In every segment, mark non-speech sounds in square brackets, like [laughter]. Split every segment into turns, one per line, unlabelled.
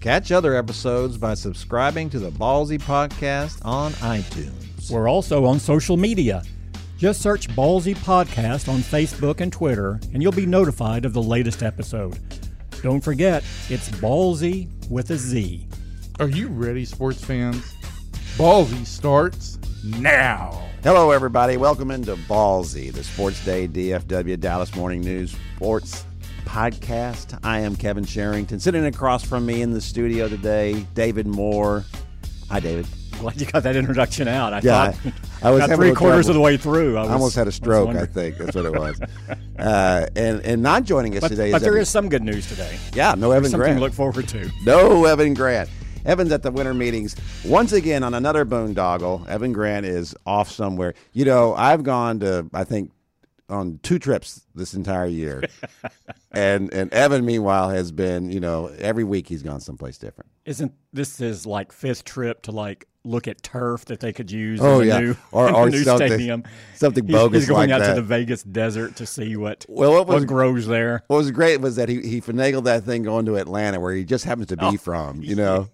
Catch other episodes by subscribing to the Ballsy Podcast on iTunes.
We're also on social media. Just search Ballsy Podcast on Facebook and Twitter, and you'll be notified of the latest episode. Don't forget, it's Ballsy with a Z.
Are you ready, sports fans? Ballsy starts now.
Hello, everybody. Welcome into Ballsy, the Sports Day DFW Dallas Morning News Sports Podcast. I am Kevin Sherrington. Sitting across from me in the studio today, David Moore. Hi, David. [laughs]
Glad you got that introduction out. I
Yeah,
thought
I was
three quarters
trouble.
of the way through. I,
I
was,
almost had a stroke, I
wondering.
think. That's what it was. [laughs] uh, and and not joining us
But,
today
but
is
there
Evan,
is some good news today.
yeah, no Evan
Something
Grant.
to look forward to. [laughs]
No Evan Grant. Evan's at the winter meetings once again on another boondoggle. Evan Grant is off somewhere. You know, I've gone to I think on two trips this entire year, [laughs] and and Evan meanwhile has been you know every week he's gone someplace different.
Isn't this his like fifth trip to like look at turf that they could use
Oh,
in
yeah.
new,
Or- [laughs] or
new
something-
stadium?
something
he's,
bogus
He's going
like
out
that.
to the Vegas desert to see what
Well, what was
what grows there.
what was great was that he he finagled that thing going to Atlanta where he just happens to be
Oh.
from. You [laughs] know,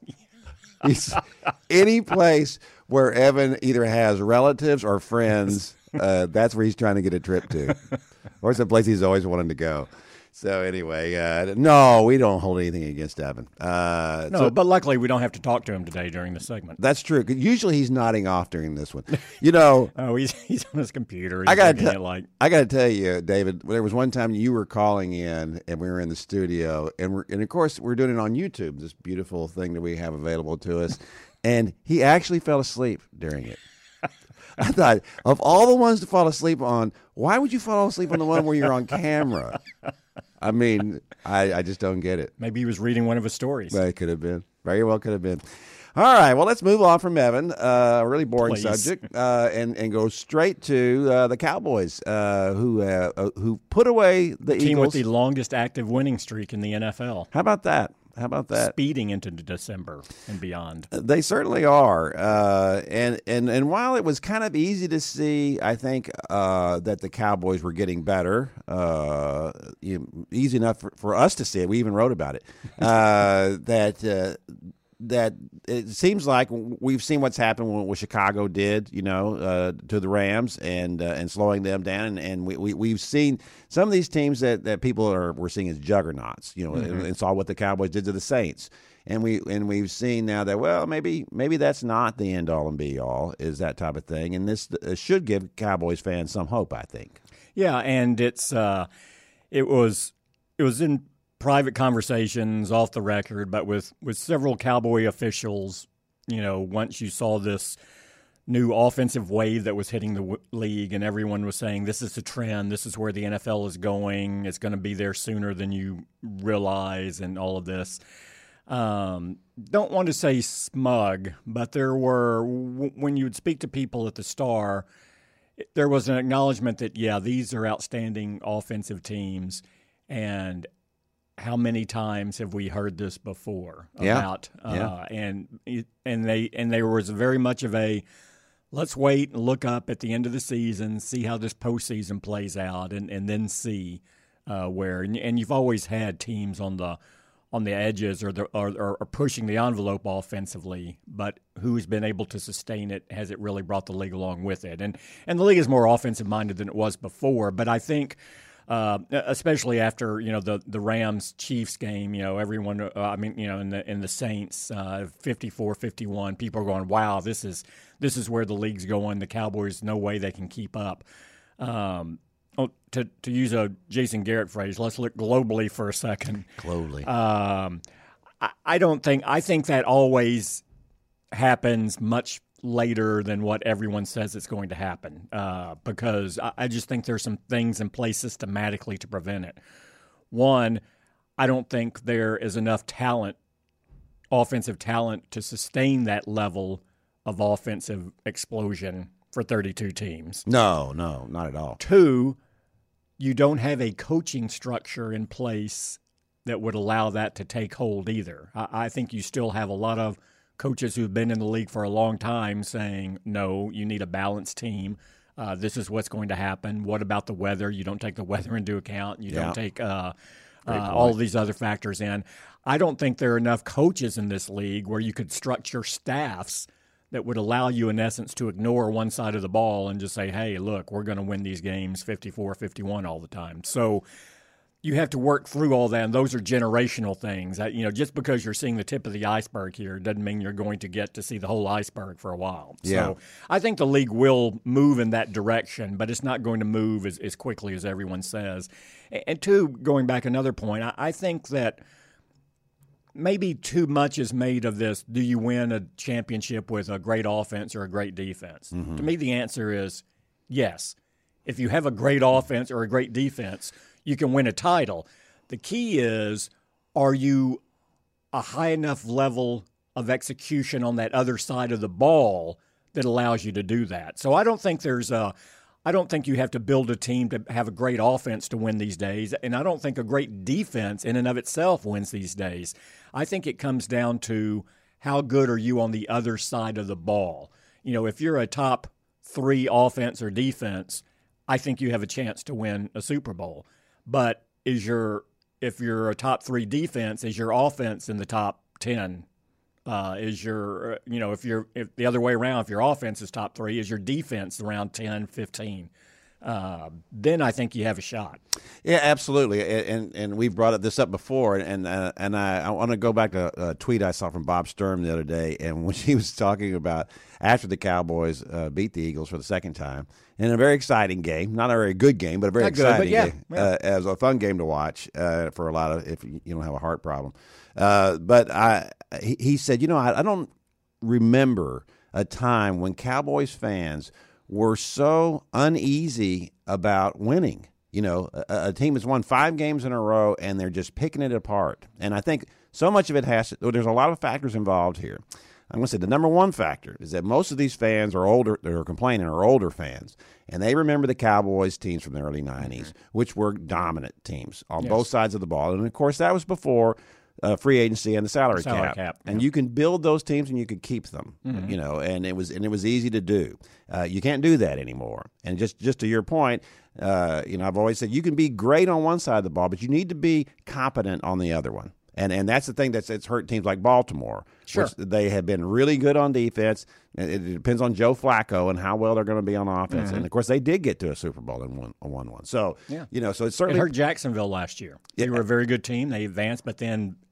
any place where Evan either has relatives or friends. Uh, that's where he's trying to get a trip to, [laughs] or it's a place he's always wanted to go. So anyway, uh, no, we don't hold anything against Evan. Uh,
No,
so
but luckily we don't have to talk to him today during the segment.
that's true. Usually he's nodding off during this one. You know, [laughs]
Oh, he's he's on his computer. He's
I gotta tell-
like
I got to tell you, David. There was one time you were calling in, and we were in the studio, and we're and of course we're doing it on YouTube. This beautiful thing that we have available to us, [laughs] and he actually fell asleep during it. I thought of all the ones to fall asleep on, why would you fall asleep on the one where you're on camera? I mean, I, I just don't get it.
maybe he was reading one of his stories.
But it could have been. Very well could have been. All right. Well, let's move on from Evan, uh, a really boring
Please.
subject, uh, and and go straight to uh, the Cowboys, uh, who uh, uh, who put away the
Team
Eagles.
with the longest active winning streak in the NFL,
How about that? How about that?
speeding into December and beyond.
They certainly are, uh, and and and while it was kind of easy to see, I think uh, that the Cowboys were getting better. Uh, you, easy enough for, for us to see it. We even wrote about it. [laughs] Uh, that uh, that it seems like we've seen what's happened with what Chicago did, you know, uh, to the Rams and uh, and slowing them down, and, and we, we we've seen some of these teams that, that people are we're seeing as juggernauts, you know, and, and saw what the Cowboys did to the Saints, and we and we've seen now that well maybe maybe that's not the end all and be all is that type of thing, and this uh, should give Cowboys fans some hope, I think.
Yeah, and it's uh, it was it was in private conversations off the record, but with with several Cowboy officials. You know, once you saw this new offensive wave that was hitting the w- league, and everyone was saying this is the trend, this is where the NFL is going, it's going to be there sooner than you realize, and all of this. Um, don't want to say smug, but there were w- when you would speak to people at the Star there was an acknowledgement that yeah, these are outstanding offensive teams, and how many times have we heard this before
Yeah.
about uh,
Yeah.
and and they and there was very much of a let's wait and look up at the end of the season, see how this postseason plays out, and and then see uh, where and, and you've always had teams on the on the edges or, the, or, or, or pushing the envelope offensively, but who's been able to sustain it? Has it really brought the league along with it? And and the league is more offensive minded than it was before. But I think, uh, especially after you know the the Rams Chiefs game, you know everyone, uh, I mean you know in the in the Saints uh, 54-51, people are going, wow, this is this is where the league's going. The Cowboys, no way they can keep up. Um, oh, to to use a Jason Garrett phrase, let's look globally for a second.
Globally.
Um, I, I don't think I think that always happens much later than what everyone says it's going to happen uh, because I, I just think there's some things in place systematically to prevent it. One, I don't think there is enough talent offensive talent to sustain that level of offensive explosion for 32 teams.
No, no, not at all.
Two, you don't have a coaching structure in place that would allow that to take hold either. I, I think you still have a lot of coaches who've been in the league for a long time saying, no, you need a balanced team. Uh, this is what's going to happen. What about the weather? You don't take the [laughs] weather into account. You
Yeah.
don't take uh, uh, all of these other factors in. I don't think there are enough coaches in this league where you could structure staffs that would allow you, in essence, to ignore one side of the ball and just say, hey, look, we're going to win these games 54 51 all the time. So you have to work through all that, and those are generational things. Uh, You know, just because you're seeing the tip of the iceberg here doesn't mean you're going to get to see the whole iceberg for a while.
Yeah.
So I think the league will move in that direction, but it's not going to move as, as quickly as everyone says. And two, going back another point, I, I think that maybe too much is made of this do you win a championship with a great offense or a great defense? To me, the answer is yes. If you have a great offense or a great defense, you can win a title. The key is are you a high enough level of execution on that other side of the ball that allows you to do that. So I don't think there's a I don't think you have to build a team to have a great offense to win these days, and I don't think a great defense in and of itself wins these days. I think it comes down to how good are you on the other side of the ball. You know, if you're a top 3 offense or defense, I think you have a chance to win a Super Bowl. But is your if you're a top 3 defense, is your offense in the top 10 uh, is your uh, you know if you're if the other way around if your offense is top three is your defense around 10 15 uh, then i think you have a shot
Yeah, absolutely, and and, and we've brought this up before, and uh, and I, I want to go back to a tweet I saw from Bob Sturm the other day, and [laughs] when he was talking about after the Cowboys uh, beat the Eagles for the second time in a very exciting game, not a very good game, but a very
Not good,
exciting
yeah,
game,
yeah.
Uh, as a fun game to watch uh, for a lot of if you don't have a heart problem. Uh, but I, he, he said, you know, I, I don't remember a time when Cowboys fans were so uneasy about winning. You know, a, a team has won five games in a row and they're just picking it apart. And I think so much of it has to, there's a lot of factors involved here. I'm going to say the number one factor is that most of these fans are older, that are complaining, are older fans. And they remember the Cowboys teams from the early 90s, mm-hmm. which were dominant teams on both sides of the ball. And of course, that was before uh, free agency and the salary,
Salary
cap.
cap,
And you can build those teams and you can keep them, you know, and it was and it was easy to do. Uh, you can't do that anymore. And just just to your point, uh, you know, I've always said you can be great on one side of the ball, but you need to be competent on the other one. And and that's the thing that's it's hurt teams like Baltimore.
Sure.
which they have been really good on defense. It, it depends on Joe Flacco and how well they're going to be on offense. And of course, they did get to a Super Bowl and won won one. So
Yeah.
you know, so it's
it
certainly
hurt jacksonville last year they were a very good team they advanced but then it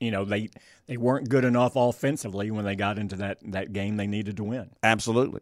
you know they they weren't good enough offensively when they got into that that game they needed to win
Absolutely.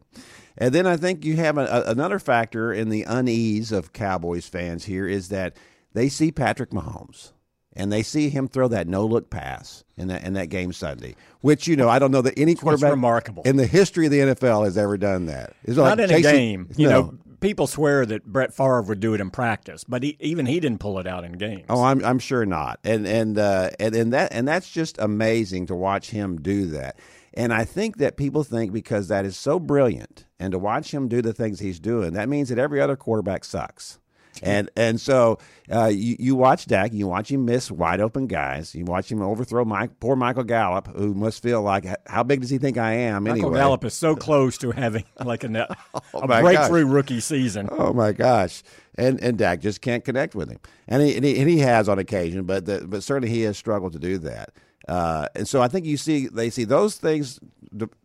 And then I think you have a, a, another factor in the unease of Cowboys fans here is that they see Patrick Mahomes and they see him throw that no look pass in that in that game Sunday, which you know I don't know that any quarterback
remarkable.
in the history of the NFL has ever done that. It's
not
like
in a game you
No.
know people swear that brett Favre would do it in practice but he, even he didn't pull it out in games
Oh, I'm I'm sure not. And and uh, and and that and that's just amazing to watch him do that. And I think that people think because that is so brilliant, and to watch him do the things he's doing, that means that every other quarterback sucks. And and so uh, you you watch Dak, you watch him miss wide open guys, you watch him overthrow Mike, poor Michael Gallup, who must feel like how big does he think I am
Michael
anyway?
Gallup is so [laughs] close to having like a, [laughs] a
Oh
breakthrough rookie season.
Oh my gosh! And and Dak just can't connect with him, and he and he, and he has on occasion, but the, but certainly he has struggled to do that. Uh, and so I think you see they see those things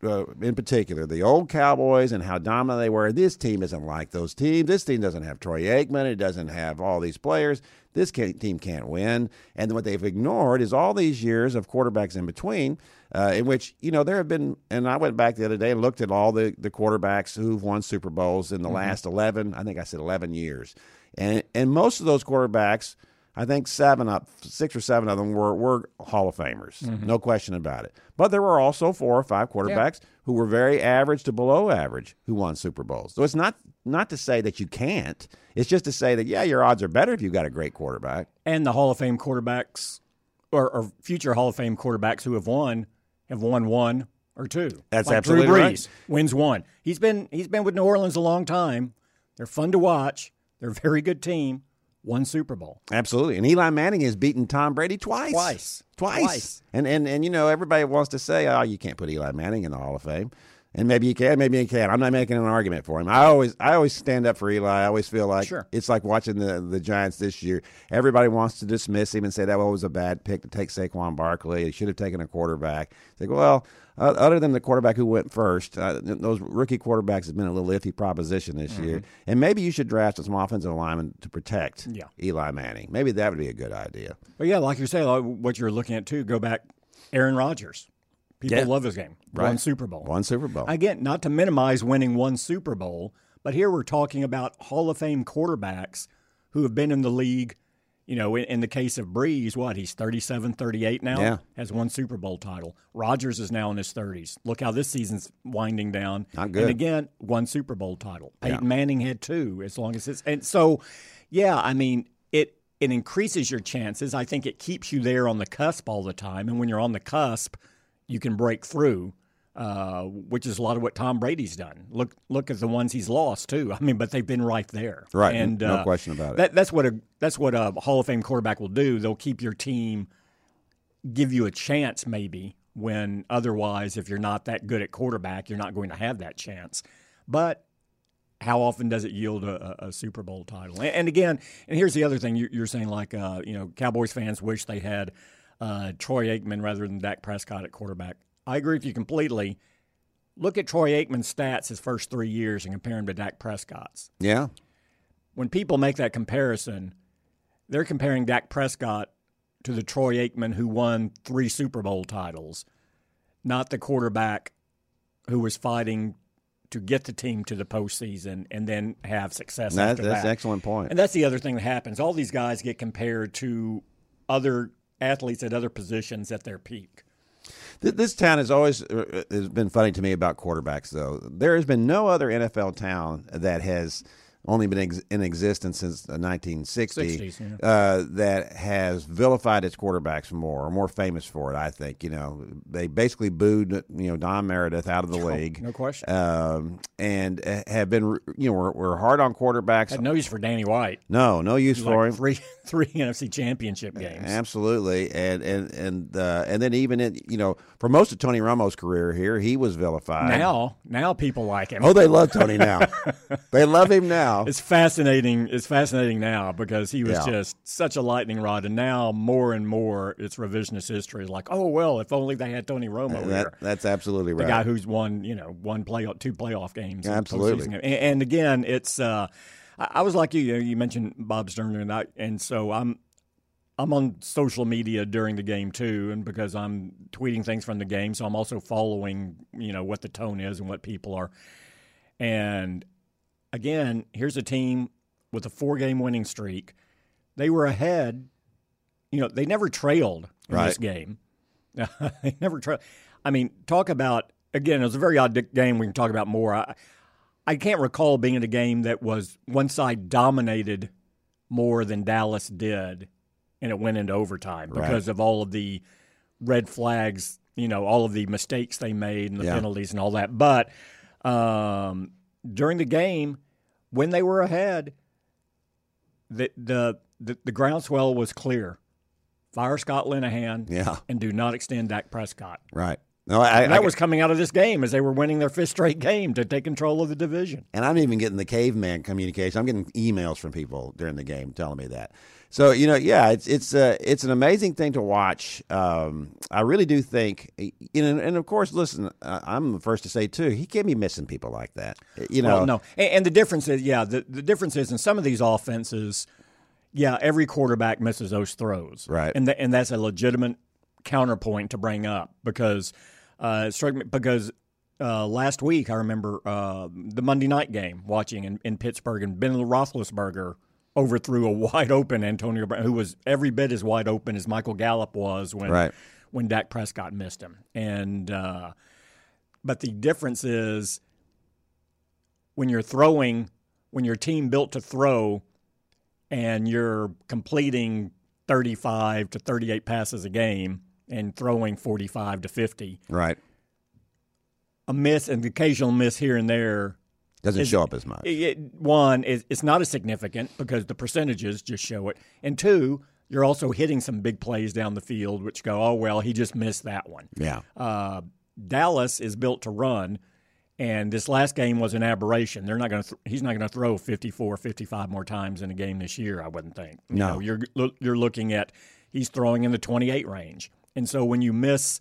uh, in particular, the old Cowboys and how dominant they were. This team isn't like those teams. This team doesn't have Troy Aikman. It doesn't have all these players. This ca- team can't win. And what they've ignored is all these years of quarterbacks in between, uh, in which you know there have been. And I went back the other day and looked at all the the quarterbacks who've won Super Bowls in the last eleven. I think I said eleven years, and and most of those quarterbacks. I think seven up, six or seven of them were, were Hall of Famers, mm-hmm. no question about it. But there were also four or five quarterbacks who were very average to below average who won Super Bowls. So it's not not to say that you can't. It's just to say that yeah, your odds are better if you've got a great quarterback.
And the Hall of Fame quarterbacks or, or future Hall of Fame quarterbacks who have won have won one or two.
That's
like
absolutely
Drew Brees
right.
Wins one. He's been he's been with New Orleans a long time. They're fun to watch. They're a very good team. One Super Bowl.
Absolutely. And Eli Manning has beaten Tom Brady twice.
Twice.
Twice.
Twice.
And and and you know, everybody wants to say, "Oh, you can't put Eli Manning in the Hall of Fame." And maybe you can, maybe you can. I'm not making an argument for him. I always I always stand up for Eli. I always feel like
Sure.
it's like watching the the Giants this year. Everybody wants to dismiss him and say that was a bad pick to take Saquon Barkley. He should have taken a quarterback. It's like, well, uh, other than the quarterback who went first, uh, those rookie quarterbacks has been a little iffy proposition this year. And maybe you should draft some offensive linemen to protect
Yeah.
Eli Manning. Maybe that would be a good idea.
But yeah, like you say, like what you're looking at too. Go back, Aaron Rodgers. People
Yeah.
love this game. One Super Bowl.
One Super Bowl.
Again, not to minimize winning one Super Bowl, but here we're talking about Hall of Fame quarterbacks who have been in the league. You know, in, in the case of Brees, what he's 37, 38 now,
Yeah.
has one Super Bowl title. Rodgers is now in his 30s. Look how this season's winding down.
Not good.
And again, one Super Bowl title. Peyton
Yeah.
Manning had two, as long as it's and so, yeah. I mean, it it increases your chances. I think it keeps you there on the cusp all the time, and when you're on the cusp, you can break through, uh, which is a lot of what Tom Brady's done. Look, look at the ones he's lost too. [laughs] I mean, but they've been right there,
Right,
And
no
uh,
question about it.
That, that's what a that's what a Hall of Fame quarterback will do. They'll keep your team, give you a chance maybe when otherwise, if you're not that good at quarterback, you're not going to have that chance. But how often does it yield a, a, Super Bowl title? And, and again, and here's the other thing you, you're saying, like uh, you know, Cowboys fans wish they had uh, Troy Aikman rather than Dak Prescott at quarterback. I agree with you completely. Look at Troy Aikman's stats his first three years and compare him to Dak Prescott's.
yeah.
When people make that comparison, they're comparing Dak Prescott to the Troy Aikman who won three Super Bowl titles, not the quarterback who was fighting to get the team to the postseason and then have success
That, that's
that.
an excellent point.
And that's the other thing that happens. All these guys get compared to other athletes at other positions at their peak.
This town has always uh, has been funny to me about quarterbacks, though. There has been no other NFL town that has only been ex- in existence since the 1960
60s,
uh, that has vilified its quarterbacks more or more famous for it. I think you know they basically booed you know Don Meredith out of the [laughs] league,
no question.
um, and uh, have been you know we're, we're hard on quarterbacks.
Had no use for Danny White.
no, no use for
Like
him.
three [laughs] three [laughs] NFC championship games.
Absolutely, and and and uh, and then even in, you know for most of Tony Romo's career here, he was vilified.
Now, now people like him.
oh, they love Tony [laughs] now. they love him now.
It's fascinating. It's fascinating now because he was
Yeah.
just such a lightning rod, and now more and more it's revisionist history. Like, oh well, if only they had Tony Romo here,
that's absolutely right.
the guy who's won, you know, one play two playoff games,
Absolutely.
And, and again, it's. Uh, I, I was like you. You, know, you mentioned Bob Sturm, and I, and so I'm. I'm on social media during the game too, and because I'm tweeting things from the game, so I'm also following, you know, what the tone is and what people are. And again, here's a team with a four game winning streak. They were ahead. You know, they never trailed in
Right.
this game. [laughs] they never trailed. I mean, talk about, again, it was a very odd game. We can talk about more. I, I can't recall being in a game that was one side dominated more than Dallas did, and it went into overtime
Right.
because of all of the red flags, you know, all of the mistakes they made and the
Yeah.
penalties and all that. But um, during the game, when they were ahead, the the the, the groundswell was clear. Fire Scott Linehan
Yeah,
and do not extend Dak Prescott.
right. No, I,
And
I,
that was coming out of this game as they were winning their fifth straight game to take control of the division.
and I'm even getting the caveman communication. I'm getting emails from people during the game telling me that. So you know, yeah, it's it's uh, it's an amazing thing to watch. Um, I really do think, you know, and of course, listen, uh, I'm the first to say too, he can't be missing people like that. You know,
Well, no, and, and the difference is, yeah, the, the difference is in some of these offenses, yeah, every quarterback misses those throws,
Right.
And and that's a legitimate counterpoint to bring up because uh, it struck me because. Uh, last week, I remember uh, the Monday night game watching in, in Pittsburgh, and Ben Roethlisberger overthrew a [laughs] wide open Antonio Brown, who was every bit as wide open as Michael Gallup was when
Right.
when Dak Prescott missed him. And uh, but the difference is when you're throwing, when your team built to throw, and you're completing 35 to 38 passes a game and throwing 45 to 50.
Right.
A miss, an occasional miss here and there.
Doesn't
Is-
show up as much.
It, one, is it's not as significant because the percentages just show it. And two, you're also hitting some big plays down the field, which go, oh, well, he just missed that one.
yeah.
Uh, Dallas is built to run, and this last game was an aberration. They're not going to. Th- he's not going to throw 54, 55 more times in a game this year. I wouldn't think. You
No.
know, you're you're looking at he's throwing in the 28 range, and so when you miss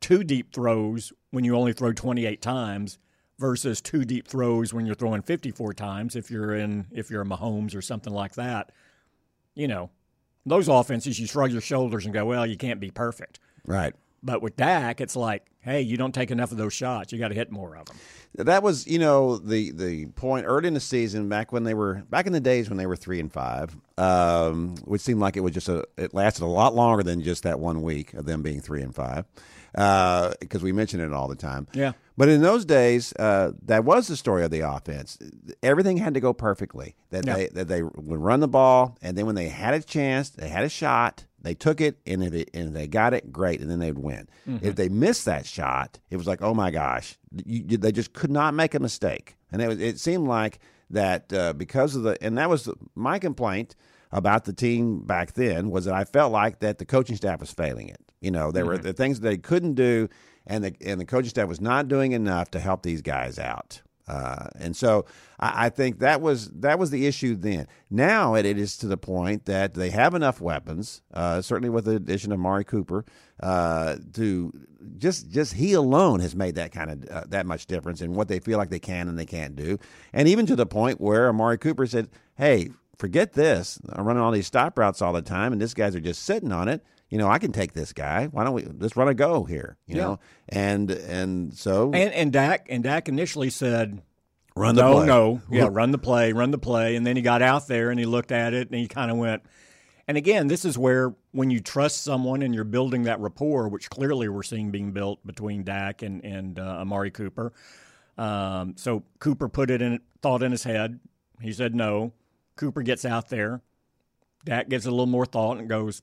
two deep throws when you only throw 28 times versus two deep throws when you're throwing 54 times, if you're in if you're a Mahomes or something like that, you know, those offenses you shrug your shoulders and go, well, you can't be perfect.
Right.
But with Dak, it's like, hey, you don't take enough of those shots. You got to hit more of them.
That was, you know, the the point early in the season, back when they were back in the days when they were three and five, um, which seemed like it was just a it lasted a lot longer than just that one week of them being three and five, because we mention it all the time.
Yeah.
But in those days, uh, that was the story of the offense. Everything had to go perfectly. That
Yeah.
they that they would run the ball, and then when they had a chance, they had a shot, they took it, and if it, and they got it, great, and then they'd win. If they missed that shot, it was like, oh my gosh, you, they just could not make a mistake. And it was, it seemed like that uh, because of the and that was my complaint about the team back then was that I felt like that the coaching staff was failing it. You know, there were the things they couldn't do, and the and the coaching staff was not doing enough to help these guys out. Uh, and so I, I think that was that was the issue then. Now it, it is to the point that they have enough weapons, uh, certainly with the addition of Amari Cooper, uh, to just just he alone has made that kind of uh, that much difference in what they feel like they can and they can't do, and even to the point where Amari Cooper said, "Hey, forget this. I'm running all these stop routes all the time, and this guys are just sitting on it." You know, I can take this guy. Why don't we let's run a go here? You
Yeah.
know, and and so
And and Dak and Dak initially said,
run the
no,
play.
no, yeah, run the play, run the play, and then he got out there and he looked at it and he kind of went. And again, this is where when you trust someone and you're building that rapport, which clearly we're seeing being built between Dak and and uh, Amari Cooper. Um, so Cooper put it in thought in his head. He said no. Cooper gets out there. Dak gives it a little more thought and goes,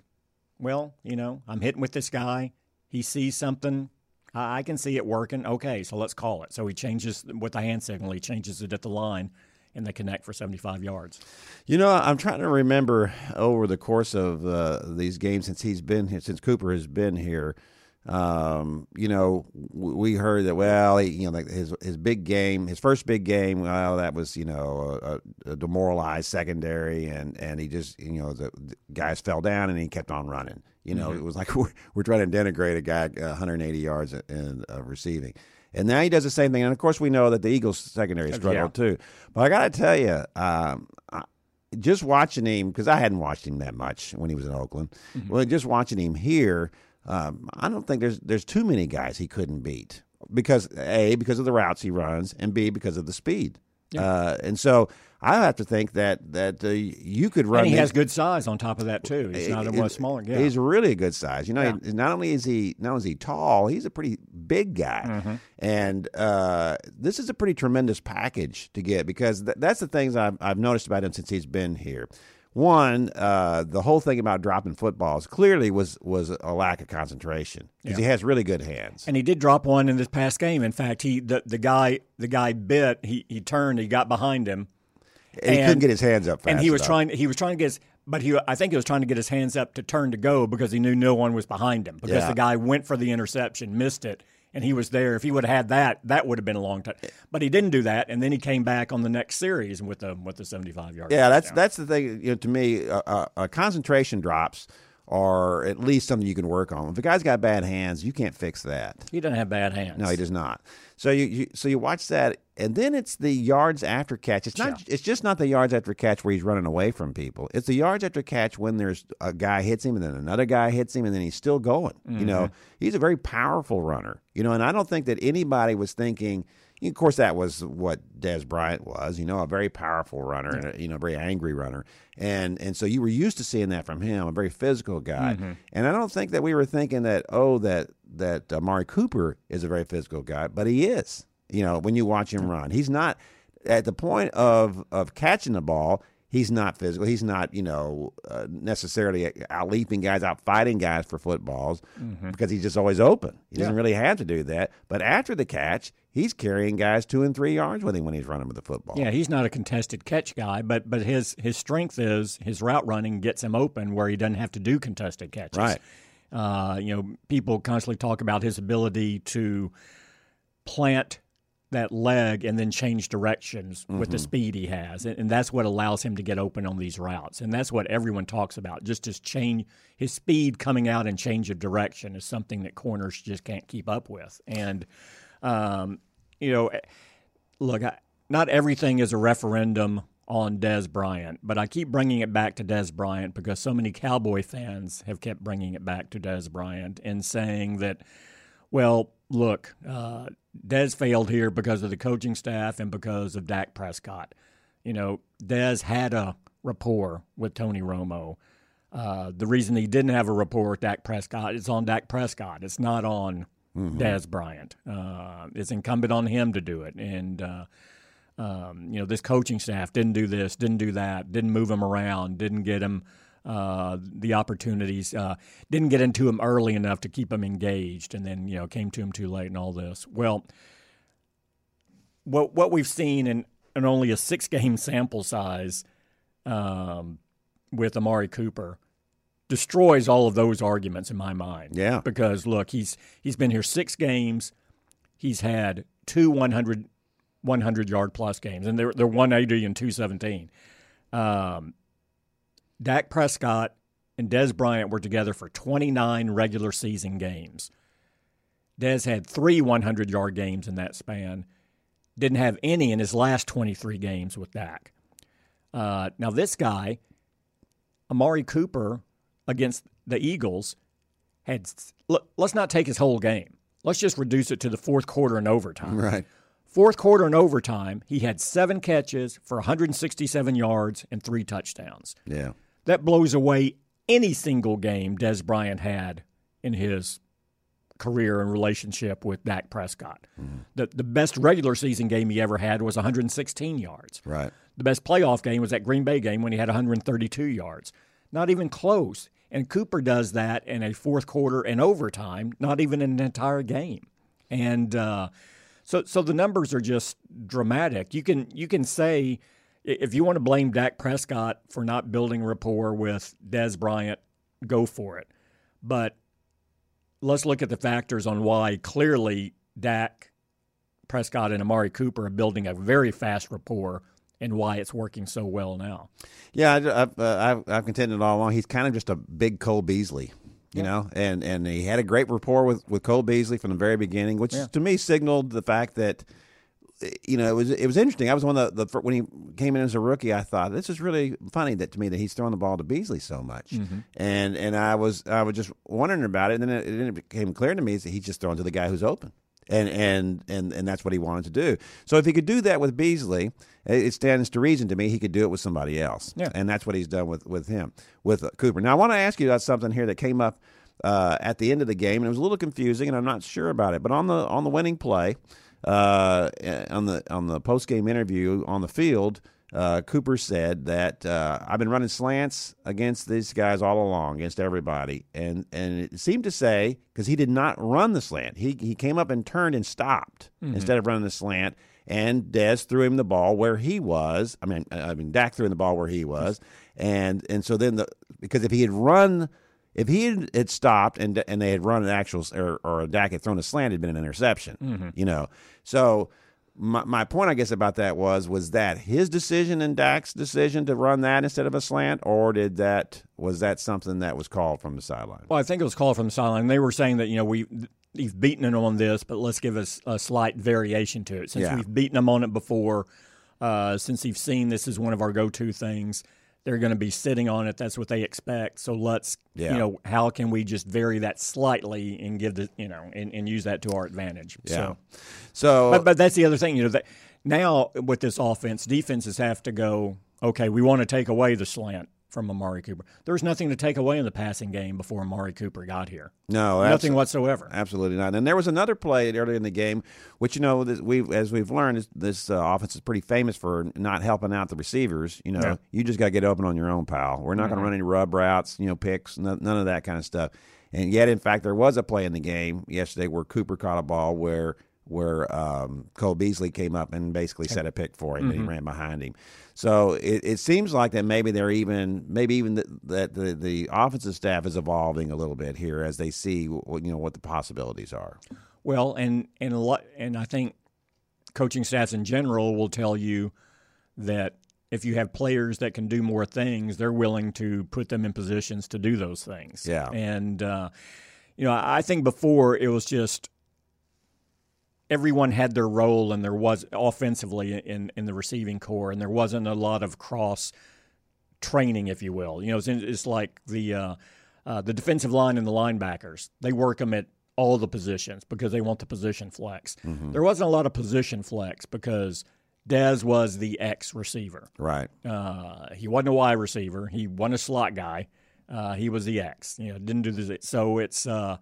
"Well, you know, I'm hitting with this guy. He sees something. I I can see it working. Okay, so let's call it." So he changes with the hand signal. He changes it at the line, and they connect for 75 yards.
You know, I'm trying to remember over the course of uh, these games since he's been here, since Cooper has been here. Um, you know, we heard that. Well, he, you know, like his his big game, his first big game. Well, that was you know a, a demoralized secondary, and and he just you know the, the guys fell down, and he kept on running. You know, it was like [laughs] we're, we're trying to denigrate a guy uh, 180 yards in uh, receiving. And now he does the same thing. And of course, we know that the Eagles secondary struggled too. But I got to tell you, um, I, just watching him because I hadn't watched him that much when he was in Oakland. Well, just watching him here, um, I don't think there's there's too many guys he couldn't beat because a because of the routes he runs and b because of the speed. Uh, and so I have to think that that uh, you could run.
And he
these-
has good size on top of that too. He's not a
it-
much smaller. Yeah.
He's really a good size. You know,
Yeah.
he- not only is he not only is he tall, he's a pretty big guy,
Mm-hmm.
and uh, this is a pretty tremendous package to get because th- that's the things I've, I've noticed about him since he's been here. One, uh, the whole thing about dropping footballs clearly was was a lack of concentration because he has really good hands.
And he did drop one in this past game. In fact, he the, the guy the guy bit. He he turned. He got behind him,
And he couldn't get his hands up fast
and he was
enough.
trying. He was trying to get. His, but he, I think he was trying to get his hands up to turn to go because he knew no one was behind him. Because
Yeah.
the guy went for the interception, missed it, and he was there. If he would have had that, that would have been a long time. But he didn't do that, and then he came back on the next series with the with the seventy five yard.
Yeah, that's that's the thing. You know, to me, uh, uh, uh, concentration drops are at least something you can work on. If a guy's got bad hands, you can't fix that.
he doesn't have bad hands.
No, he does not. So you, you so you watch that, and then it's the yards after catch. It's not. It's just not the yards after catch where he's running away from people. It's the yards after catch when there's a guy hits him, and then another guy hits him, and then he's still going. You know, mm-hmm. he's a very powerful runner. You know, and I don't think that anybody was thinking. Of course, that was what Dez Bryant was. You know, a very powerful runner and a, you know, a very angry runner, and and so you were used to seeing that from him, a very physical guy. And I don't think that we were thinking that oh that that Amari Cooper is a very physical guy, but he is. You know, when you watch him run, he's not at the point of of catching the ball. he's not physical. He's not, you know, uh, necessarily out leaping guys, out fighting guys for footballs
Mm-hmm.
because he's just always open. He doesn't really have to do that. But after the catch, he's carrying guys two and three yards with him when he's running with the football.
Yeah, he's not a contested catch guy, but but his his strength is his route running gets him open where he doesn't have to do contested catches.
Right.
Uh, you know, people constantly talk about his ability to plant that leg and then change directions with the speed he has, and, and that's what allows him to get open on these routes. And that's what everyone talks about. Just his change, his speed coming out and change of direction is something that corners just can't keep up with. And um, you know, look, I, not everything is a referendum on Dez Bryant, but I keep bringing it back to Dez Bryant because so many Cowboy fans have kept bringing it back to Dez Bryant and saying that, well, look, uh, Dez failed here because of the coaching staff and because of Dak Prescott. You know, Dez had a rapport with Tony Romo. Uh, the reason he didn't have a rapport with Dak Prescott is on Dak Prescott. It's not on Dez Bryant. Uh, it's incumbent on him to do it. And, uh, um, you know, this coaching staff didn't do this, didn't do that, didn't move him around, didn't get him uh, the opportunities, uh, didn't get into him early enough to keep him engaged, and then, you know, came to him too late and all this. Well, what, what we've seen in, in only a six game sample size um, with Amari Cooper destroys all of those arguments in my mind.
Yeah.
Because look, he's he's been here six games. He's had two 100, 100 yard plus games, and they're they're one eighty and two seventeen. Um, Dak Prescott and Dez Bryant were together for twenty nine regular season games. Dez had three 100 yard games in that span. Didn't have any in his last 23 games with Dak. Uh, now, this guy, Amari Cooper, against the Eagles, had. Look, let's not take his whole game. Let's just reduce it to the fourth quarter and overtime.
Right.
Fourth quarter and overtime, he had seven catches for 167 yards and three touchdowns.
Yeah.
That blows away any single game Dez Bryant had in his career and relationship with Dak Prescott. Mm-hmm. The, the best regular season game he ever had was 116 yards.
Right.
The best playoff game was that Green Bay game when he had 132 yards. Not even close. And Cooper does that in a fourth quarter and overtime, not even in an entire game. And uh, so, so the numbers are just dramatic. You can you can say if you want to blame Dak Prescott for not building rapport with Dez Bryant, go for it. But let's look at the factors on why clearly Dak Prescott and Amari Cooper are building a very fast rapport and why it's working so well now.
Yeah, I, I've, uh, I've I've contended all along. He's kind of just a big Cole Beasley, you know, and and he had a great rapport with with Cole Beasley from the very beginning, which
Yeah.
to me signaled the fact that. You know, it was it was interesting. I was one of the, the when he came in as a rookie. I thought this is really funny that to me that he's throwing the ball to Beasley so much, and and I was I was just wondering about it. And then it, it became clear to me that he's just throwing to the guy who's open and and and and that's what he wanted to do. So if he could do that with Beasley, it stands to reason to me he could do it with somebody else.
Yeah.
and that's what he's done with with him with uh, Cooper. Now I want to ask you about something here that came up uh, at the end of the game, and it was a little confusing, and I'm not sure about it. But on the on the winning play, uh, on the on the post game interview on the field. Uh, Cooper said that uh, I've been running slants against these guys all along, against everybody, and and it seemed to say because he did not run the slant, he he came up and turned and stopped instead of running the slant, and Dez threw him the ball where he was. I mean, I mean Dak threw him the ball where he was, and and so then the because if he had run. If he had, had stopped and and they had run an actual or, or Dak had thrown a slant, it'd been an interception. You know, so my, my point, I guess, about that was was that his decision and Dak's decision to run that instead of a slant, or did that was that something that was called from the sideline?
Well, I think it was called from the sideline. They were saying that you know we we've beaten him on this, but let's give us a slight variation to it since
Yeah.
we've beaten him on it before. Uh, since he's seen this is one of our go-to things, they're going to be sitting on it. That's what they expect. So let's
Yeah.
you know how can we just vary that slightly and give the you know and, and use that to our advantage.
Yeah.
So.
So,
But, but that's the other thing, you know. That now with this offense, defenses have to go. Okay, we want to take away the slant from Amari Cooper. There was nothing to take away in the passing game before Amari Cooper got here.
No,
nothing whatsoever.
Absolutely not. And there was another play earlier in the game, which you know we as we've learned, this, uh, offense is pretty famous for not helping out the receivers. You know, yeah. you just got to get open on your own, pal. We're not mm-hmm. going to run any rub routes, you know, picks, none of that kind of stuff. And yet, in fact, there was a play in the game yesterday where Cooper caught a ball where where um, Cole Beasley came up and basically set a pick for him, mm-hmm. and he mm-hmm. ran behind him. So it, it seems like that maybe they're even maybe even the, that the the offensive staff is evolving a little bit here as they see what, you know what the possibilities are.
Well, and and a lot, and I think coaching staffs in general will tell you that if you have players that can do more things, they're willing to put them in positions to do those things.
Yeah,
and uh, you know I think before it was just everyone had their role and there was offensively in, in the receiving corps and there wasn't a lot of cross training, if you will. You know, it's, it's like the uh, uh, the defensive line and the linebackers. They work them at all the positions because they want the position flex. Mm-hmm. There wasn't a lot of position flex because Dez was the X receiver.
Right.
Uh, he wasn't a Y receiver. He wasn't a slot guy. Uh, he was the X. You know, didn't do the so it's uh,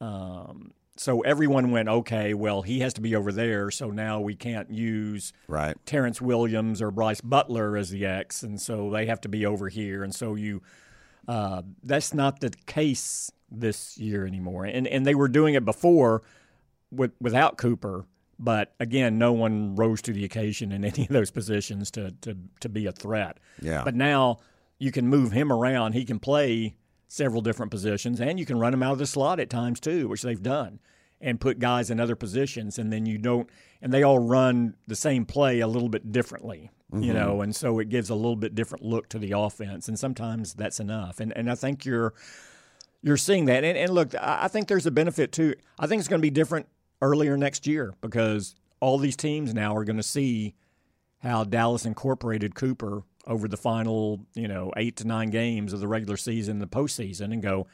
um, so everyone went, okay, well, he has to be over there, so now we can't use
right.
Terrence Williams or Brice Butler as the X, and so they have to be over here, and so you. Uh, that's not the case this year anymore, and and they were doing it before with without Cooper, but again, no one rose to the occasion in [laughs] any of those positions to to to be a threat.
Yeah.
But now you can move him around; he can play several different positions, and you can run them out of the slot at times too, which they've done, and put guys in other positions, and then you don't, and they all run the same play a little bit differently, mm-hmm. you know, and so it gives a little bit different look to the offense, and sometimes that's enough, and and I think you're you're seeing that, and, and look, I think there's a benefit too. I think it's going to be different earlier next year because all these teams now are going to see how Dallas incorporated Cooper over the final, you know, eight to nine games of the regular season, the postseason, and go,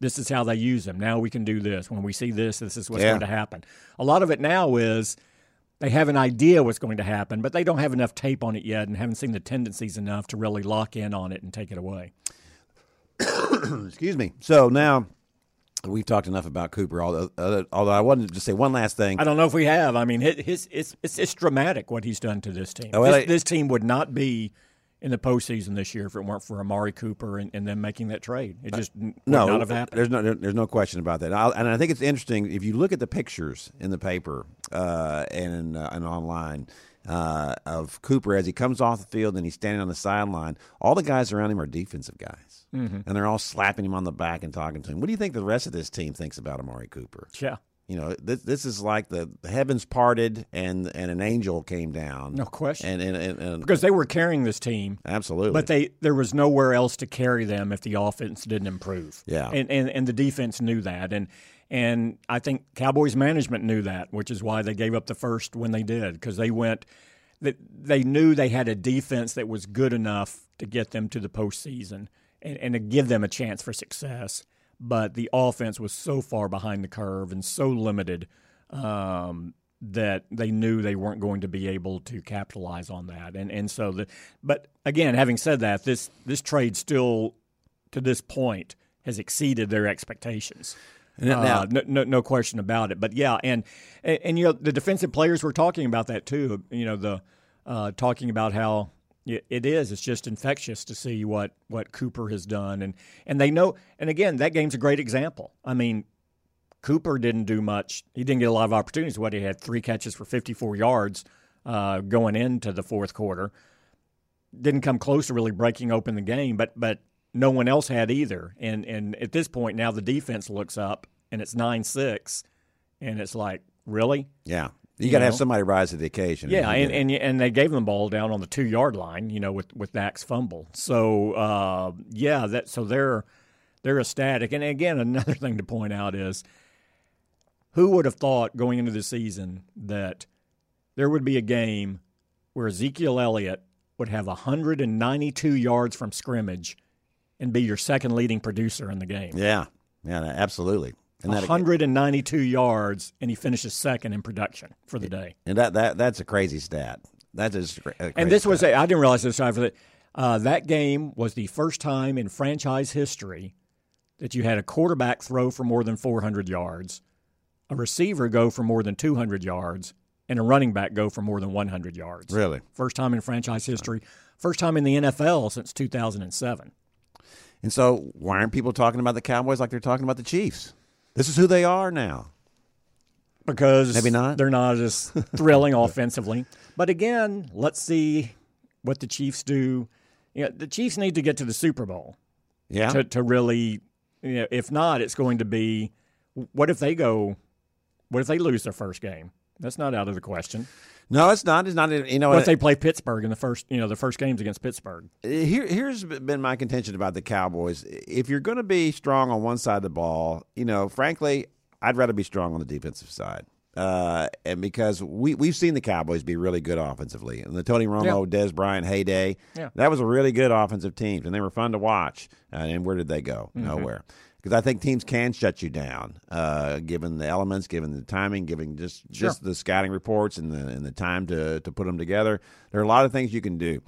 this is how they use them. Now we can do this. When we see this, this is what's yeah. going to happen. A lot of it now is they have an idea what's going to happen, but they don't have enough tape on it yet and haven't seen the tendencies enough to really lock in on it and take it away. [coughs]
Excuse me. So now We've talked enough about Cooper. Although, uh, although I wanted to say one last thing.
I don't know if we have. I mean, his, it's, it's, it's dramatic what he's done to this team. Oh, well, this, I, this, team would not be in the postseason this year if it weren't for Amari Cooper and, and them making that trade. It just uh, no, not have happened.
There's no there's no question about that. I'll, and I think it's interesting if you look at the pictures in the paper uh, and uh, and online. Uh, of Cooper as he comes off the field and he's standing on the sideline. All the guys around him are defensive guys, mm-hmm. and they're all slapping him on the back and talking to him. What do you think the rest of this team thinks about Amari Cooper?
Yeah,
you know, this, this is like the, the, heavens parted and and an angel came down.
No question.
And, and, and, and,
because they were carrying this team,
absolutely.
But they there was nowhere else to carry them if the offense didn't improve.
Yeah.
And and, and the defense knew that, and and I think Cowboys management knew that, which is why they gave up the first when they did, because they went that they knew they had a defense that was good enough to get them to the postseason and, and to give them a chance for success but the offense was so far behind the curve and so limited um, that they knew they weren't going to be able to capitalize on that. And and so the but again, having said that, this this trade still to this point has exceeded their expectations. Uh, no, no, no, question about it. But yeah, and, and, and you know the defensive players were talking about that too. You know the uh, talking about how it is. It's just infectious to see what what Cooper has done, and and they know. And again, that game's a great example. I mean, Cooper didn't do much. He didn't get a lot of opportunities. What he had three catches for 54 yards uh, going into the fourth quarter. Didn't come close to really breaking open the game, but but no one else had either. And and at this point now the defense looks up and it's nine six, and it's like really,
yeah. You, got to have somebody rise to the occasion.
Yeah, and, and, and they gave them the ball down on the two yard line, you know, with with Dak's fumble. So uh, yeah, that so they're they're ecstatic. And again, [laughs] another thing to point out is who would have thought going into the season that there would be a game where Ezekiel Elliott would have 192 yards from scrimmage and be your second leading producer in the game.
Yeah, yeah, absolutely.
And 192 that, yards, and he finishes second in production for the day.
And that, that that's a crazy stat. That is.
and this stat. was a, I didn't realize this. I Uh, that game was the first time in franchise history that you had a quarterback throw for more than 400 yards, a receiver go for more than 200 yards, and a running back go for more than 100 yards.
Really?
First time in franchise history. First time in the NFL since 2007.
And so, why aren't people talking about the Cowboys like they're talking about the Chiefs? This is who they are now.
Because
Maybe not.
they're not as [laughs] thrilling offensively. But again, let's see what the Chiefs do. You know, the Chiefs need to get to the Super Bowl
Yeah.
to, to really, you know, if not, it's going to be what if they go, what if they lose their first game? That's not out of the question.
No, it's not. It's not. You know,
if they play Pittsburgh in the first, you know, the first games against Pittsburgh?
Here, here's been my contention about the Cowboys. If you're going to be strong on one side of the ball, you know, frankly, I'd rather be strong on the defensive side. Uh, and because we we've seen the Cowboys be really good offensively, and the Tony Romo, Dez Bryant heyday,
Yeah.
that was a really good offensive team, and they were fun to watch. Uh, and where did they go? Nowhere. Because I think teams can shut you down, uh, given the elements, given the timing, given just just the scouting reports and the and the time to to put them together. There are a lot of things you can do.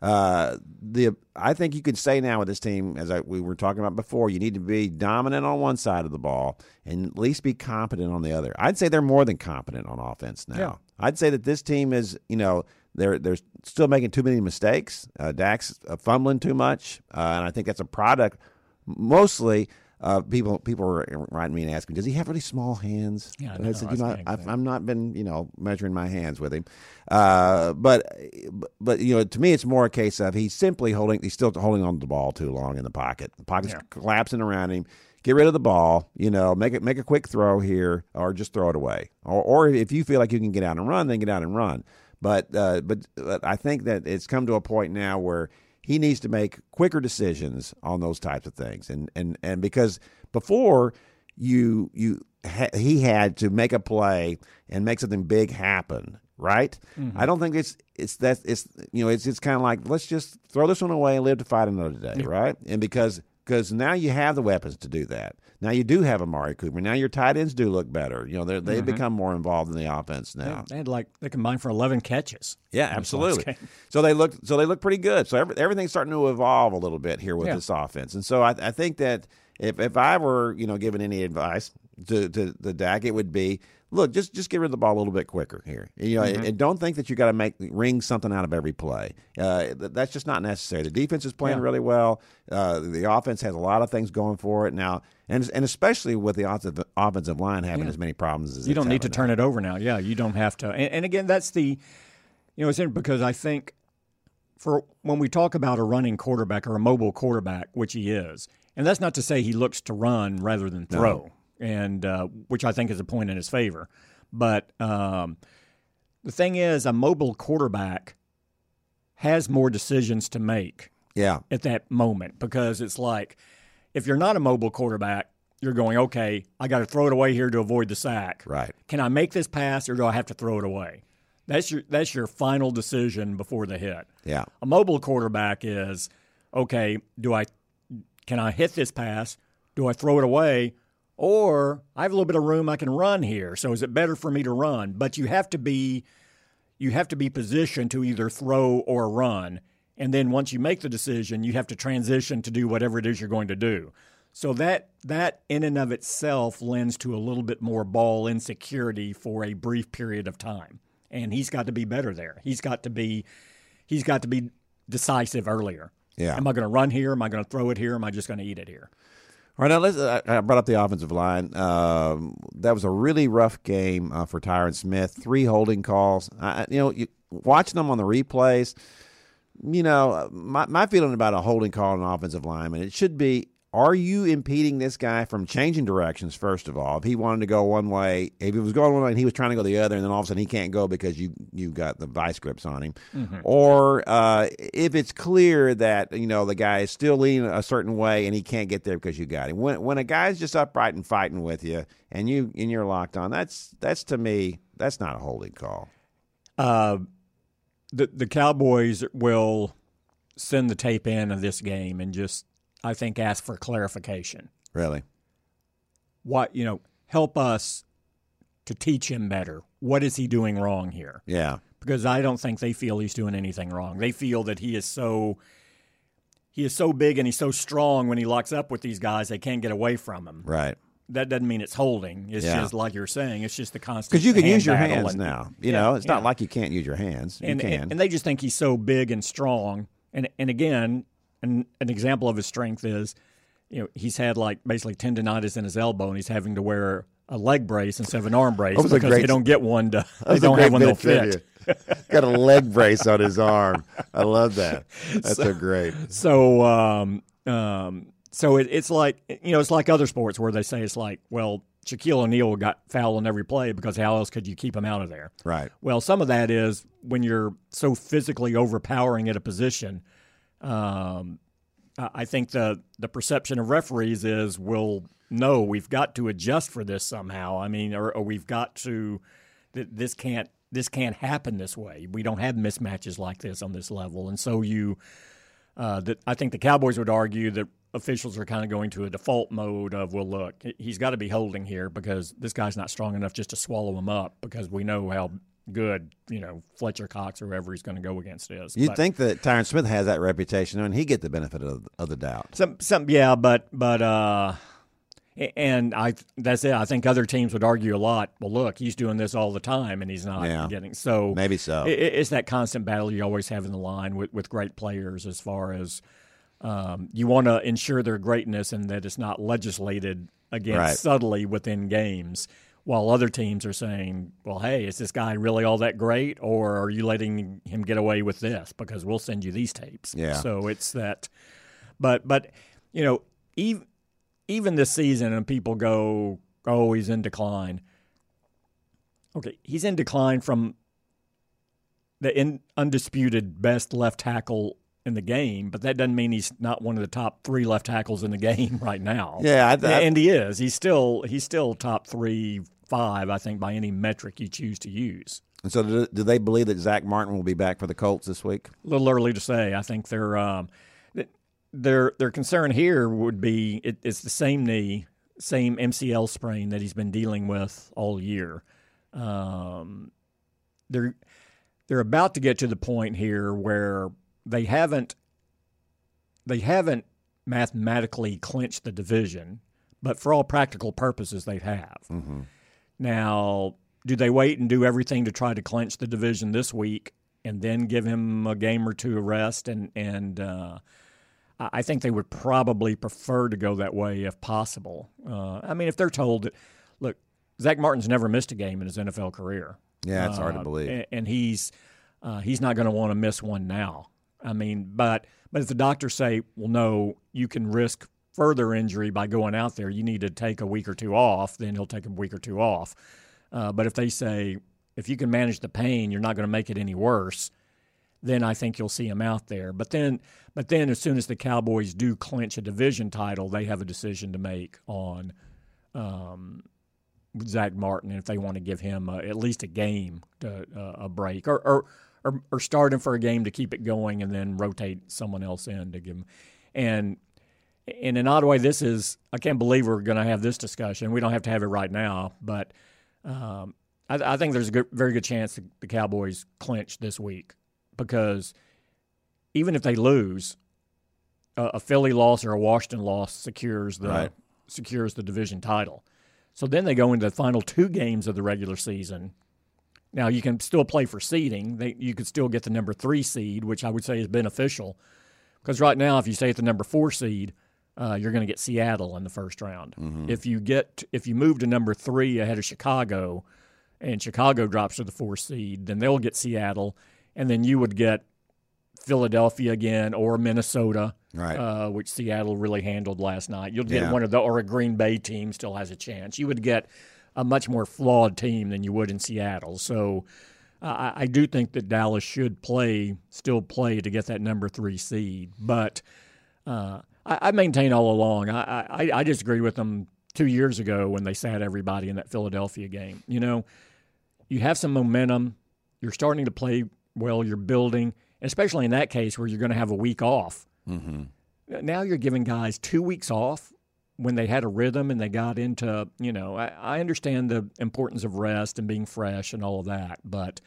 Uh, the I think you can say now with this team, as I, we were talking about before, you need to be dominant on one side of the ball and at least be competent on the other. I'd say they're more than competent on offense now.
Yeah.
I'd say that this team is, you know, they're they're still making too many mistakes. Uh, Dak's uh, fumbling too much, uh, and I think that's a product mostly. Uh, people people were writing me and asking, does he have really small hands?
Yeah,
no, I said, you know, I've. I've not been, you know, measuring my hands with him. Uh, but, but you know, to me, it's more a case of he's simply holding, he's still holding on to the ball too long in the pocket. The pocket's
Yeah.
collapsing around him. Get rid of the ball, you know, make it, make a quick throw here, or just throw it away. Or, or if you feel like you can get out and run, then get out and run. But, uh, but, but I think that it's come to a point now where he needs to make quicker decisions on those types of things, and and and because before you you ha- he had to make a play and make something big happen, right? Mm-hmm. I don't think it's it's that it's you know it's it's kind of like let's just throw this one away and live to fight another day, right? And because because now you have the weapons to do that. Now you do have Amari Cooper. Now your tight ends do look better. You know they they've mm-hmm. become more involved in the offense now.
They had like they combined for 11 catches.
Yeah, absolutely. So they look so they look pretty good. So every, everything's starting to evolve a little bit here with
Yeah.
this offense. And so I, I think that if if I were you know given any advice to to the it would be look just just get rid of the ball a little bit quicker here. You know,
Mm-hmm.
and, don't think that you got to make wring something out of every play. Uh, th- that's just not necessary. The defense is playing
Yeah.
really well. Uh, the offense has a lot of things going for it now, and and especially with the offensive, offensive line having as many problems as
You don't need to
having
turn it over now. Yeah, you don't have to. And, and again, that's the, you know, it's in because I think for when we talk about a running quarterback or a mobile quarterback, which he is, and that's not to say he looks to run rather than throw, and uh, which I think is a point in his favor. But um, the thing is, a mobile quarterback has more decisions to make
Yeah,
at that moment because it's like if you're not a mobile quarterback, you're going, okay, I got to throw it away here to avoid the sack.
right.
Can I make this pass or do I have to throw it away? That's your that's your final decision before the hit.
Yeah,
A mobile quarterback is okay, do I can I hit this pass? Do I throw it away? Or I have a little bit of room I can run here. So is it better for me to run? But you have to be you have to be positioned to either throw or run. And then once you make the decision, you have to transition to do whatever it is you're going to do. So that that in and of itself lends to a little bit more ball insecurity for a brief period of time. And he's got to be better there. He's got to be he's got to be decisive earlier.
Yeah.
Am I going to run here? Am I going to throw it here? Am I just going to eat it here?
Right, now let's. Uh, I brought up the offensive line. Um, that was a really rough game uh, for Tyron Smith. Three holding calls. I, you know, you, watching them on the replays. You know, my my feeling about a holding call on an offensive lineman, it should be: Are you impeding this guy from changing directions? First of all, if he wanted to go one way, if he was going one way and he was trying to go the other, and then all of a sudden he can't go because you you got the vice grips on him, or uh, if it's clear that you know the guy is still leaning a certain way and he can't get there because you got him. When when a guy's just upright and fighting with you, and you and you're locked on, that's that's to me that's not a holding call.
Uh, the the Cowboys will send the tape in of this game and just I think ask for clarification.
Really?
What you know, help us to teach him better. What is he doing wrong here?
Yeah.
Because I don't think they feel he's doing anything wrong. They feel that he is so he is so big and he's so strong when he locks up with these guys, they can't get away from him.
Right.
That doesn't mean it's holding. It's
Yeah.
just like you're saying. It's just the constant.
Because you can use your hands
and-
now. You
Yeah,
know, it's
yeah.
not like you can't use your hands. You
and,
can.
and and they just think he's so big and strong. And and again, an an example of his strength is, you know, he's had like basically tendonitis in his elbow, and he's having to wear a leg brace instead of an arm brace
That was a
because
great-
they don't get one [laughs] to. They don't have one that'll fit.
Got a leg brace on his arm. I love that. That's a great.
So, um, um, so it, it's like you know, it's like other sports where they say it's like, well, Shaquille O'Neal got fouled on every play because how else could you keep him out of there?
Right.
Well, some of that is when you're so physically overpowering at a position. Um, I think the the perception of referees is, well, no, we've got to adjust for this somehow. I mean, or, or we've got to. th- This can't this can't happen this way. We don't have mismatches like this on this level, and so you. Uh, that I think the Cowboys would argue that officials are kind of going to a default mode of, well, look, he's got to be holding here because this guy's not strong enough just to swallow him up because we know how good, you know, Fletcher Cox or whoever he's going to go against is.
You'd
But-
think that Tyron Smith has that reputation, and he get the benefit of, of the doubt.
Some, some, yeah, but, but, uh, and I, that's it. I think other teams would argue a lot. Well, look, he's doing this all the time, and he's not
Yeah.
getting. So
Maybe so.
i- i- it's that constant battle you always have in the line with, with great players. As far as um, you want to ensure their greatness and that it's not legislated against
Right.
subtly within games. While other teams are saying, "Well, hey, is this guy really all that great, or are you letting him get away with this? Because we'll send you these tapes."
Yeah.
So it's that, but but you know, even even this season, and people go, "Oh, he's in decline." Okay, he's in decline from the in, undisputed best left tackle in the game, but that doesn't mean he's not one of the top three left tackles in the [laughs] game right now.
Yeah, I- I-
and he is. He's still he's still top three, five, I think, by any metric you choose to use.
And so, do, do they believe that Zack Martin will be back for the Colts this week?
A little early to say. I think their um, their their concern here would be it, it's the same knee, same MCL sprain that he's been dealing with all year. Um, they're they're about to get to the point here where they haven't they haven't mathematically clinched the division, but for all practical purposes, they have. Now, do they wait and do everything to try to clinch the division this week and then give him a game or two of rest? And and uh, I think they would probably prefer to go that way if possible. Uh, I mean, if they're told that, look, Zack Martin's never missed a game in his NFL career.
Yeah, it's hard to
Uh,
believe.
and he's uh, he's not going to want to miss one now. I mean, but but if the doctors say, well, no, you can risk further injury by going out there, you need to take a week or two off, then he'll take a week or two off. Uh, but if they say if you can manage the pain, you're not going to make it any worse, then I think you'll see him out there. But then, but then as soon as the Cowboys do clinch a division title, they have a decision to make on um, Zack Martin if they want to give him uh, at least a game, to, uh, a break, or, or or or start him for a game to keep it going, and then rotate someone else in to give him. And and in an odd way, this is I can't believe we're going to have this discussion. We don't have to have it right now, but um, I, I think there's a good, very good chance that the Cowboys clinch this week because even if they lose, a, a Philly loss or a Washington loss secures the
Right.
secures the division title. So then they go into the final two games of the regular season. Now you can still play for seeding. They, you could still get the number three seed, which I would say is beneficial. Because right now, if you stay at the number four seed, uh, you're going to get Seattle in the first round. If you get if you move to number three ahead of Chicago, and Chicago drops to the four seed, then they'll get Seattle, and then you would get Philadelphia again or Minnesota,
Right.
uh, which Seattle really handled last night. You'll get
Yeah.
one of the or a Green Bay team still has a chance. You would get a much more flawed team than you would in Seattle. So uh, I, I do think that Dallas should play, still play to get that number three seed. But uh, I, I maintain all along, I, I, I disagreed with them two years ago when they sat everybody in that Philadelphia game. You know, you have some momentum, you're starting to play well, you're building, especially in that case where you're going to have a week off. Mm-hmm. Now you're giving guys two weeks off when they had a rhythm and they got into, you know, I, I understand the importance of rest and being fresh and all of that, but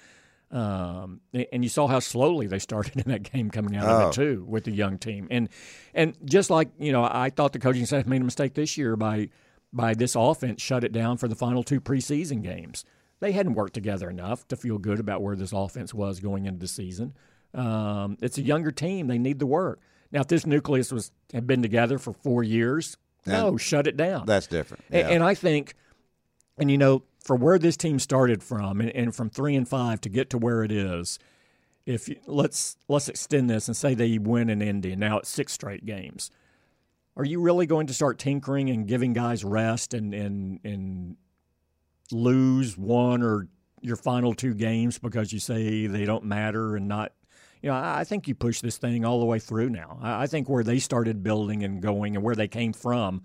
Um, and you saw how slowly they started in that game coming out of
Oh.
it too with the young team. And and just like you know, I thought the coaching staff made a mistake this year by by this offense shut it down for the final two preseason games. They hadn't worked together enough to feel good about where this offense was going into the season. Um, it's a younger team; they need the work. Now, if this nucleus was had been together for four years, no, shut it down.
That's different. Yeah.
And, I think, and you know, for where this team started from, and, and from three and five to get to where it is, if you, let's let's extend this and say they win in Indy, now it's six straight games. Are you really going to start tinkering and giving guys rest and and and lose one or your final two games because you say they don't matter and not? You know, I think you push this thing all the way through now. I think where they started building and going and where they came from,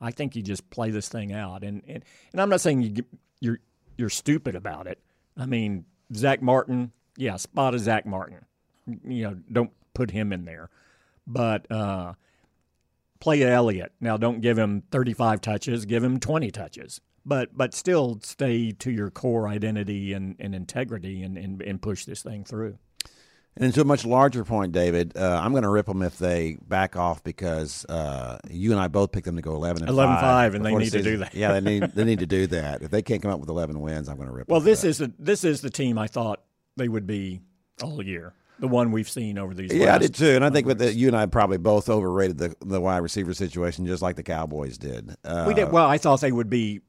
I think you just play this thing out. And and, and I'm not saying you you're you're stupid about it. I mean, Zack Martin, yeah, spot a Zack Martin. You know, don't put him in there. But uh, play Elliott. Now, don't give him 35 touches. Give him 20 touches. But but still stay to your core identity and, and integrity and, and, and push this thing through.
And to a much larger point, David, uh, I'm going to rip them if they back off because uh, you and I both picked them to go 11 and
11
5
5, and they
before the
need to do that.
yeah, they need they need to do [laughs] that. If they can't come up with 11 wins, I'm going to rip.
Well, this
that.
is the this is the team I thought they would be all year. The one we've seen over these.
Yeah, I did too, and I think with the, you and I probably both overrated the the wide receiver situation, just like the Cowboys did. Uh,
we did well. I thought they would be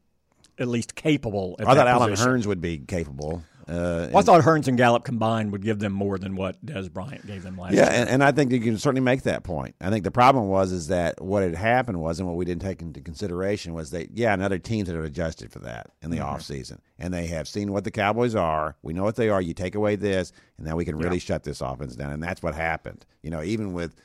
at least capable.
I thought
that Allen.
Hurns would be capable. Uh,
Well, I thought Hurns and Gallup combined would give them more than what Dez Bryant gave them last
Yeah,
year.
and, and I think you can certainly make that point. I think the problem was is that what had happened was, and what we didn't take into consideration was that yeah, and other teams had adjusted for that in the
Mm-hmm.
off offseason, and they have seen what the Cowboys are. We know what they are. You take away this, and now we can really shut this offense down, and that's what happened. You know, even with,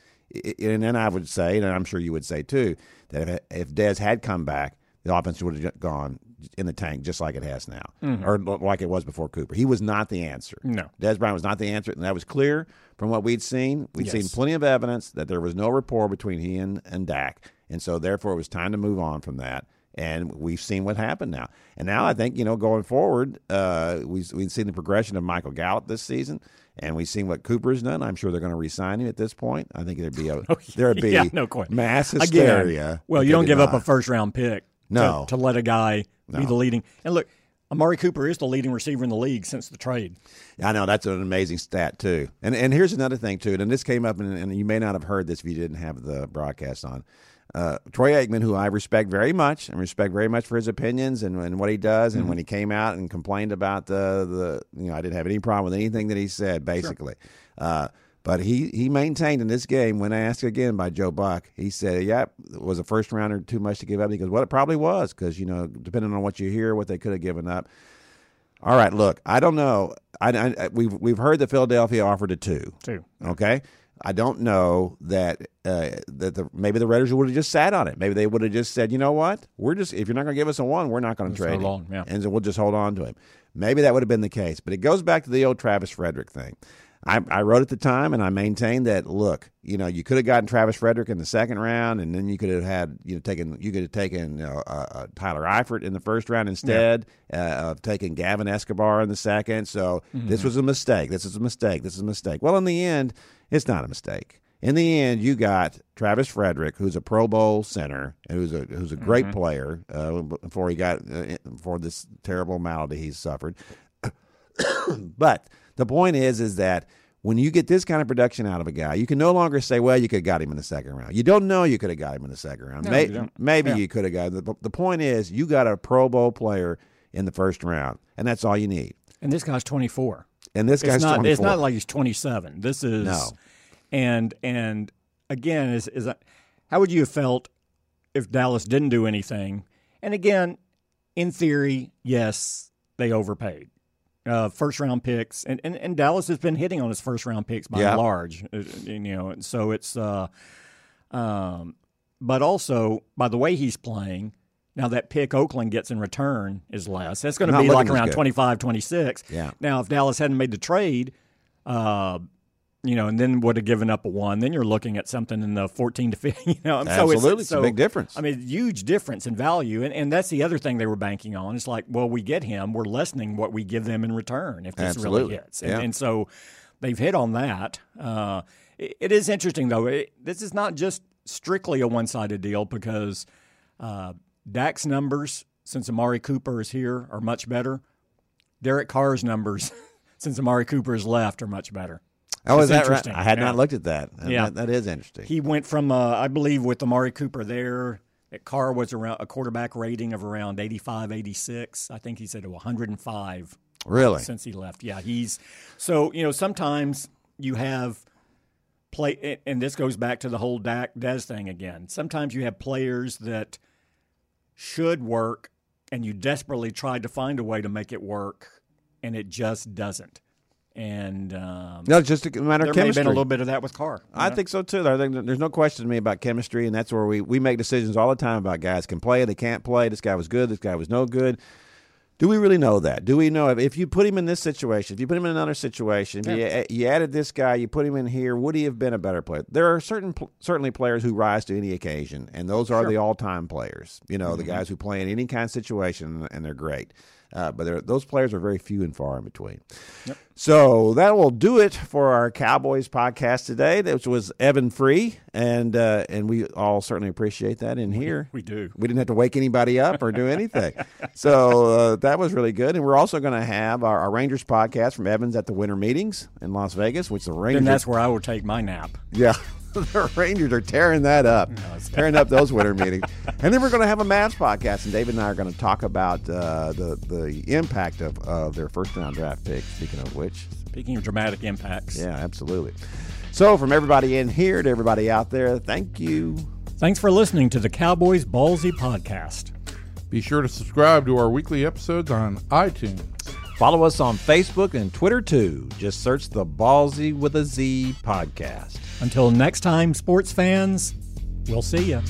and then I would say, and I'm sure you would say too, that if if Dez had come back, the offense would have gone in the tank just like it has now, or like it was before Cooper. He was not the answer.
Mm-hmm. No.
Dez Bryant was not the answer, and that was clear from what we'd seen. We'd seen plenty of evidence that there was no rapport between he and, and Dak, and so therefore it was time to move on from that. And we've seen what happened now. And now I think you know going forward, uh, we've we've seen the progression of Michael Gallup this season, and we've seen what Cooper's done. I'm sure they're going to re-sign him at this point. I think there'd be a [laughs] there'd be
Oh, yeah, no question.
mass
Again,
hysteria.
well, you don't give up a first round pick
No.
to, to let a guy be the leading. And look, Amari Cooper is the leading receiver in the league since the trade.
I know that's an amazing stat too. And and here's another thing too. And this came up, and, and you may not have heard this if you didn't have the broadcast on. Uh, Troy Aikman, who I respect very much and respect very much for his opinions and, and what he does, and when he came out and complained about the the you know I didn't have any problem with anything that he said basically. Uh, but he, he maintained in this game when asked again by Joe Buck, he said, "Yep, was a first rounder too much to give up?" He goes, "Well, it probably was because you know depending on what you hear, what they could have given up." All right, look, I don't know. I, I, we've we've heard that Philadelphia offered a two.
Two.
Okay, I don't know that uh, that the, maybe the Raiders would have just sat on it. Maybe they would have just said, you know what, we're just if you're not going to give us a one, we're not going to trade him.
yeah.
and so we'll just hold on to him. Maybe that would have been the case, but it goes back to the old Travis Frederick thing. I, I wrote at the time, and I maintained that. Look, you know, you could have gotten Travis Frederick in the second round, and then you could have had, you know, taken you could have taken uh, uh, uh, Tyler Eifert in the first round instead uh, of taking Gavin Escobar in the second. So this was a mistake. This is a mistake. This is a mistake. Well, in the end, it's not a mistake. In the end, you got Travis Frederick, who's a Pro Bowl center, and who's a who's a great player uh, before he got uh, for this terrible malady he's suffered. [coughs] but the point is, is that when you get this kind of production out of a guy, you can no longer say, "Well, you could have got him in the second round." You don't know you could have got him in the second round.
No,
May-
you
maybe
Yeah.
you could have got. The, the point is, you got a Pro Bowl player in the first round, and that's all you need.
And this guy's 24.
And this guy's
It's not.
24.
It's not like he's 27. This is
No.
And and again, is is that, how would you have felt if Dallas didn't do anything? And again, in theory, yes, they overpaid. Uh, first round picks, and, and, and Dallas has been hitting on his first round picks by
Yeah.
and large, uh, you know. and So it's, uh, um, but also by the way he's playing, now that pick Oakland gets in return is less. That's going to be like around
good.
25, 26.
Yeah.
Now, if Dallas hadn't made the trade, uh, you know, and then would have given up a one, then you're looking at something in the 14 to 15. [laughs] You know,
Absolutely.
so it's,
It's a big difference.
I mean, huge difference in value, and, and that's the other thing they were banking on. It's like, well, we get him, we're lessening what we give them in return if this
Absolutely.
really hits, and,
Yeah.
and so they've hit on that. Uh, it, it is interesting though. It, this is not just strictly a one-sided deal because uh, Dak's numbers since Amari Cooper is here are much better. Derek Carr's numbers [laughs] since Amari Cooper has left are much better.
Oh, is that right?
interesting.
I had
Yeah.
not looked at that.
Yeah.
That- that is interesting.
He went from, uh, I believe, with Amari Cooper there, Carr was around a quarterback rating of around 85, 86. I think he said to 105
really?
since he left. Yeah, he's so you know sometimes you have play, and this goes back to the whole Dak Dez thing again. Sometimes you have players that should work, and you desperately tried to find a way to make it work, and it just doesn't. And um,
No, it's just a matter
there
of
may have been a little bit of that with Carr.
I
know?
think so too. I think there's no question to me about chemistry, and that's where we, we make decisions all the time about guys can play, they can't play. This guy was good, this guy was no good. Do we really know that? Do we know if, if you put him in this situation, if you put him in another situation, if you, you added this guy, you put him in here, would he have been a better player? There are certain certainly players who rise to any occasion, and those are the all time players. You know, the guys who play in any kind of situation, and they're great. Uh, but those players are very few and far in between. So that will do it for our Cowboys podcast today. This was Evan Free, and uh, and we all certainly appreciate that in here.
we do.
We didn't have to wake anybody up or do [laughs] anything. so uh, that was really good. And we're also going to have our, our Rangers podcast from Evans at the winter meetings in Las Vegas, which the Rangers.
And that's where I will take my nap.
Yeah. [laughs] [laughs] the Rangers are tearing that up, tearing up those winter meetings. And then we're going to have a Mavs podcast, and David and I are going to talk about uh, the the impact of, of their first round draft pick. Speaking of which,
Speaking of dramatic impacts,
yeah, absolutely. So, from everybody in here to everybody out there, thank you.
thanks for listening to the Cowboys Ballsy podcast.
Be sure to subscribe to our weekly episodes on iTunes.
Follow us on Facebook and Twitter too. Just search the Ballsy with a Z podcast.
Until next time, sports fans, we'll see you.